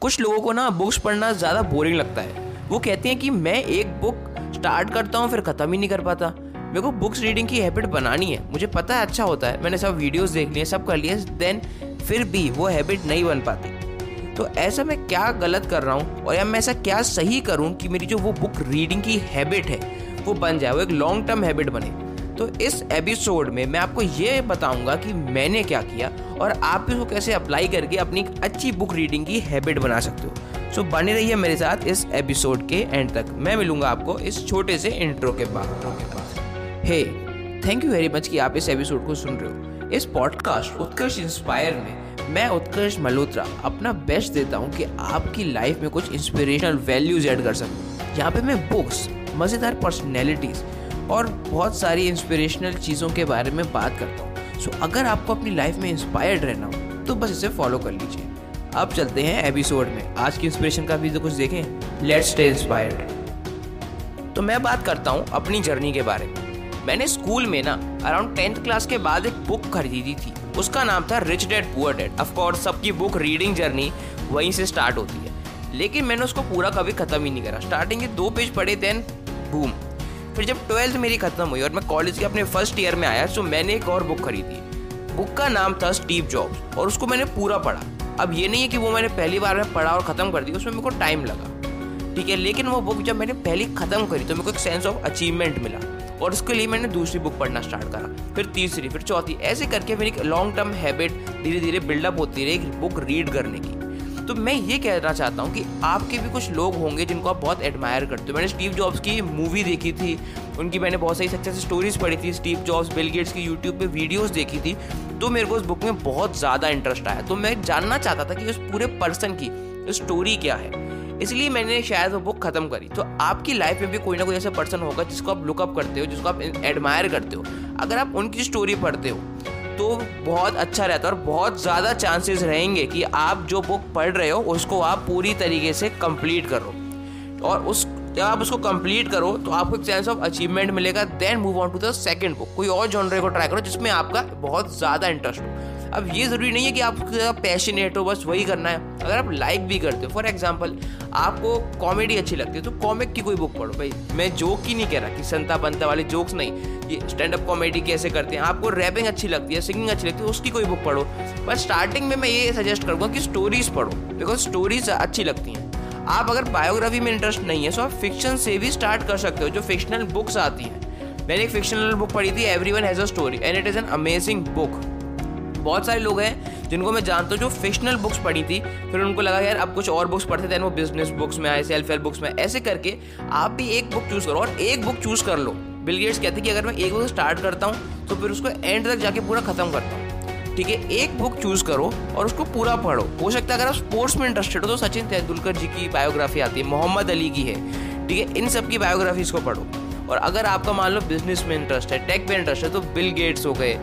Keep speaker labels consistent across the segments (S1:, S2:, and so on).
S1: कुछ लोगों को ना बुक्स पढ़ना ज़्यादा बोरिंग लगता है। वो कहते हैं कि मैं एक बुक स्टार्ट करता हूँ, फिर ख़त्म ही नहीं कर पाता। मेरे को बुक्स रीडिंग की हैबिट बनानी है। मुझे पता है अच्छा होता है। मैंने सब वीडियोस देख लिए, सब कर लिए देन फिर भी वो हैबिट नहीं बन पाती। तो ऐसा मैं क्या गलत कर रहा हूँ? और या मैं ऐसा क्या सही करूँ कि मेरी जो वो बुक रीडिंग की हैबिट है, वो बन जाए, वो एक लॉन्ग टर्म हैबिट बने? तो इस एपिसोड में मैं आपको ये बताऊँगा कि मैंने क्या किया और आप इसको कैसे अप्लाई करके अपनी अच्छी बुक रीडिंग की हैबिट बना सकते हो। सो बने रहिए मेरे साथ इस एपिसोड के एंड तक। मैं मिलूँगा आपको इस छोटे से इंट्रो के बाद। Hey thank you very much कि आप इस एपिसोड को सुन रहे हो। इस पॉडकास्ट उत्कर्ष इंस्पायर में मैं उत्कर्ष मल्होत्रा अपना बेस्ट देता हूँ कि आपकी लाइफ में कुछ इंस्पिरेशनल वैल्यूज़ ऐड कर सकूँ। यहाँ पे मैं बुक्स मज़ेदार पर्सनैलिटीज़ और बहुत सारी इंस्पिरेशनल चीज़ों के बारे में बात करता हूँ। सो अगर आपको अपनी लाइफ में इंस्पायर्ड रहना हो तो बस इसे फॉलो कर लीजिए। अब चलते हैं एपिसोड में। आज की इंस्पिरेशन का भी तो कुछ देखें? लेट्स स्टे इंस्पायर्ड तो मैं बात करता हूँ अपनी जर्नी के बारे में। मैंने स्कूल में ना अराउंड टेंथ क्लास के बाद एक बुक खरीदी थी। उसका नाम था Rich Dad Poor Dad of course सबकी बुक रीडिंग जर्नी वहीं से स्टार्ट होती है। लेकिन मैंने उसको पूरा कभी ख़त्म ही नहीं करा। स्टार्टिंग के दो पेज पढ़े देन बूम फिर जब ट्वेल्थ मेरी खत्म हुई और मैं कॉलेज के अपने फ़र्स्ट ईयर में आया तो मैंने एक और बुक खरीदी। बुक का नाम था स्टीव जॉब्स और उसको मैंने पूरा पढ़ा। अब ये नहीं है कि वो मैंने पहली बार में पढ़ा और ख़त्म कर दी, उसमें मेरे को टाइम लगा। ठीक है, लेकिन वो बुक जब मैंने पहली ख़त्म करी तो मेरे को एक सेंस ऑफ़ अचीवमेंट मिला और उसके लिए मैंने दूसरी बुक पढ़ना स्टार्ट करा, फिर तीसरी, फिर चौथी। ऐसे करके मेरी एक लॉन्ग टर्म हैबिट धीरे धीरे बिल्डअप होती रही बुक रीड करने की। तो मैं ये कहना चाहता हूँ कि आपके भी कुछ लोग होंगे जिनको आप बहुत एडमायर करते हो। मैंने स्टीव जॉब्स की मूवी देखी थी, उनकी मैंने बहुत सारी सक्सेस स्टोरीज पढ़ी थी स्टीव जॉब्स बिल गेट्स की यूट्यूब पे वीडियोस देखी थी तो मेरे को उस बुक में बहुत ज़्यादा इंटरेस्ट आया। तो मैं जानना चाहता था कि उस पूरे पर्सन की स्टोरी क्या है। इसलिए मैंने शायद वो बुक खत्म करी। तो आपकी लाइफ में भी कोई ना कोई ऐसा पर्सन होगा जिसको आप लुकअप करते हो, जिसको आप एडमायर करते हो। अगर आप उनकी स्टोरी पढ़ते हो तो बहुत अच्छा रहता है और बहुत ज़्यादा चांसेस रहेंगे कि आप जो बुक पढ़ रहे हो, उसको आप पूरी तरीके से कंप्लीट करो। और उस, जब आप उसको कंप्लीट करो तो आपको एक चांस ऑफ़ अचीवमेंट मिलेगा then move on to the second book कोई और जॉनरे को ट्राई करो जिसमें आपका बहुत ज़्यादा इंटरेस्ट हो। अब ये ज़रूरी नहीं है कि आप पैशनेट हो, बस वही करना है। अगर आप लाइक भी करते हो फॉर एग्ज़ाम्पल आपको कॉमेडी अच्छी लगती है तो कॉमिक की कोई बुक पढ़ो। भाई, मैं जोक ही नहीं कह रहा कि संता बनता वाले जोक्स नहीं ये स्टैंड अप कॉमेडी कैसे करते हैं। आपको रैपिंग अच्छी लगती है सिंगिंग अच्छी लगती है, उसकी कोई बुक पढ़ो। बट स्टार्टिंग में मैं ये सजेस्ट करूँगा कि स्टोरीज पढ़ो बिकॉज़ स्टोरीज अच्छी लगती हैं। आप अगर बायोग्राफी में इंटरेस्ट नहीं है तो आप फिक्शन से भी स्टार्ट कर सकते हो, जो फिक्शनल बुक्स आती हैं। मैंने एक फिक्शनल बुक पढ़ी थी everyone has a story and it is an amazing book बहुत सारे लोग हैं जिनको मैं जानता हूँ जो फिक्शनल बुक्स पढ़ी थी। फिर उनको लगा, यार, अब कुछ और बुक्स पढ़ते थे वो बिज़नेस बुक्स में आए सेल्फ हेल्प बुक्स में ऐसे करके आप भी एक बुक चूज़ करो और एक बुक चूज़ कर लो। बिल गेट्स कहते हैं कि अगर मैं एक बुक स्टार्ट करता हूँ तो फिर उसको एंड तक जाके पूरा खत्म करता हूँ। ठीक है? एक बुक चूज़ करो और उसको पूरा पढ़ो। हो सकता है अगर आप स्पोर्ट्स में इंटरेस्टेड हो तो सचिन तेंदुलकर जी की बायोग्राफी आती है, मोहम्मद अली की है। ठीक है? इन सब की बायोग्राफीज को पढ़ो। और अगर आपका मान लो बिज़नेस में इंटरेस्ट है टेक में इंटरेस्ट है तो बिल गेट्स हो गए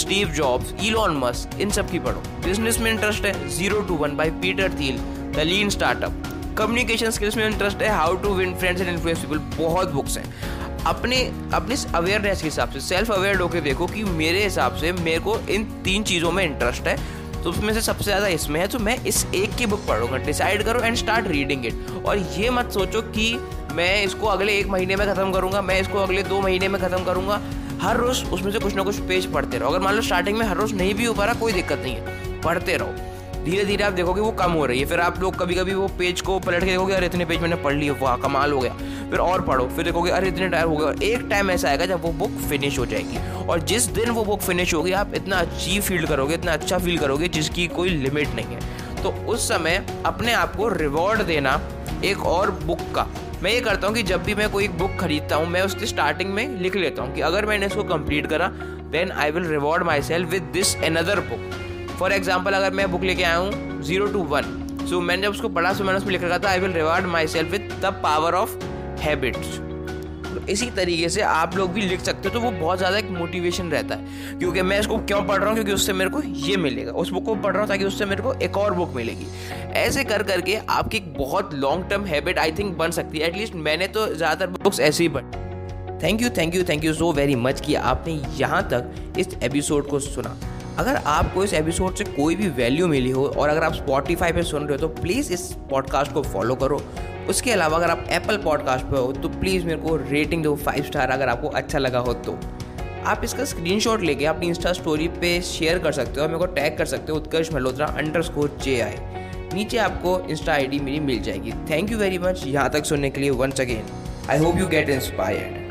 S1: स्टीव जॉब्स इलॉन मस्क इन सब की पढ़ो। बिज़नेस में इंटरेस्ट है Zero to One by Peter Thiel The Lean Startup communication skills में इंटरेस्ट है How to Win Friends and Influence People बहुत बुक्स हैं। अपने, अपनी अवेयरनेस के हिसाब से सेल्फ अवेयर होकर देखो कि मेरे हिसाब से मेरे को इन तीन चीज़ों में इंटरेस्ट है तो उसमें से सबसे ज़्यादा इसमें है तो मैं इस एक की बुक पढ़ूँगा डिसाइड करो एंड स्टार्ट रीडिंग इट और ये मत सोचो कि मैं इसको अगले एक महीने में ख़त्म करूँगा, मैं इसको अगले दो महीने में ख़त्म करूँगा। हर रोज़ उसमें से कुछ ना कुछ पेज पढ़ते रहो। अगर मान लो स्टार्टिंग में हर रोज़ नहीं भी हो पा रहा, कोई दिक्कत नहीं है। पढ़ते रहो। धीरे धीरे आप देखोगे वो कम हो रही है। फिर आप लोग कभी कभी वो पेज को पलट के देखोगे, अरे, इतने पेज मैंने पढ़ लिए, वाह, कमाल हो गया। फिर और पढ़ो। फिर देखोगे, अरे, इतने टायर हो गया। एक टाइम ऐसा आएगा जब वो बुक फिनिश हो जाएगी। और जिस दिन वो बुक फिनिश होगी, आप इतना अच्छी फील करोगे, इतना अच्छा फील करोगे, जिसकी कोई लिमिट नहीं है। तो उस समय अपने आप को रिवॉर्ड देना एक और बुक का। मैं ये करता हूँ कि जब भी मैं कोई बुक खरीदता हूँ, मैं उसकी स्टार्टिंग में लिख लेता हूँ कि अगर मैंने इसको कंप्लीट करा then I will reward myself with this another book for example अगर मैं बुक लेके आया हूँ ज़ीरो टू वन सो मैंने जब उसको पढ़ा सो मैंने उसमें लिख रखा था I will reward myself with The Power of Habits इसी तरीके से आप लोग भी लिख सकते हो तो वो बहुत ज़्यादा एक मोटिवेशन रहता है। क्योंकि मैं इसको क्यों पढ़ रहा हूँ? क्योंकि उससे मेरे को ये मिलेगा। उस बुक को पढ़ रहा हूँ ताकि उससे मेरे को एक और बुक मिलेगी। ऐसे कर करके आपकी एक बहुत long term habit I think बन सकती है। एटलीस्ट मैंने तो ज़्यादातर बुक्स ऐसे ही पढ़ी thank you thank you thank you so very much कि आपने यहाँ तक इस एपिसोड को सुना। अगर आपको इस एपिसोड से कोई भी वैल्यू मिली हो और अगर आप स्पॉटीफाई पे सुन रहे हो तो प्लीज़ इस पॉडकास्ट को फॉलो करो। उसके अलावा अगर आप एप्पल पॉडकास्ट पर हो तो प्लीज़ मेरे को रेटिंग दो फाइव स्टार अगर आपको अच्छा लगा हो तो। आप इसका स्क्रीन शॉट लेके अपनी इंस्टा स्टोरी पे शेयर कर सकते हो और मेरे को टैग कर सकते हो Utkarsh Malhotra underscore J I नीचे आपको इंस्टा आईडी मेरी मिल जाएगी। थैंक यू वेरी मच यहाँ तक सुनने के लिए once again I hope you get inspired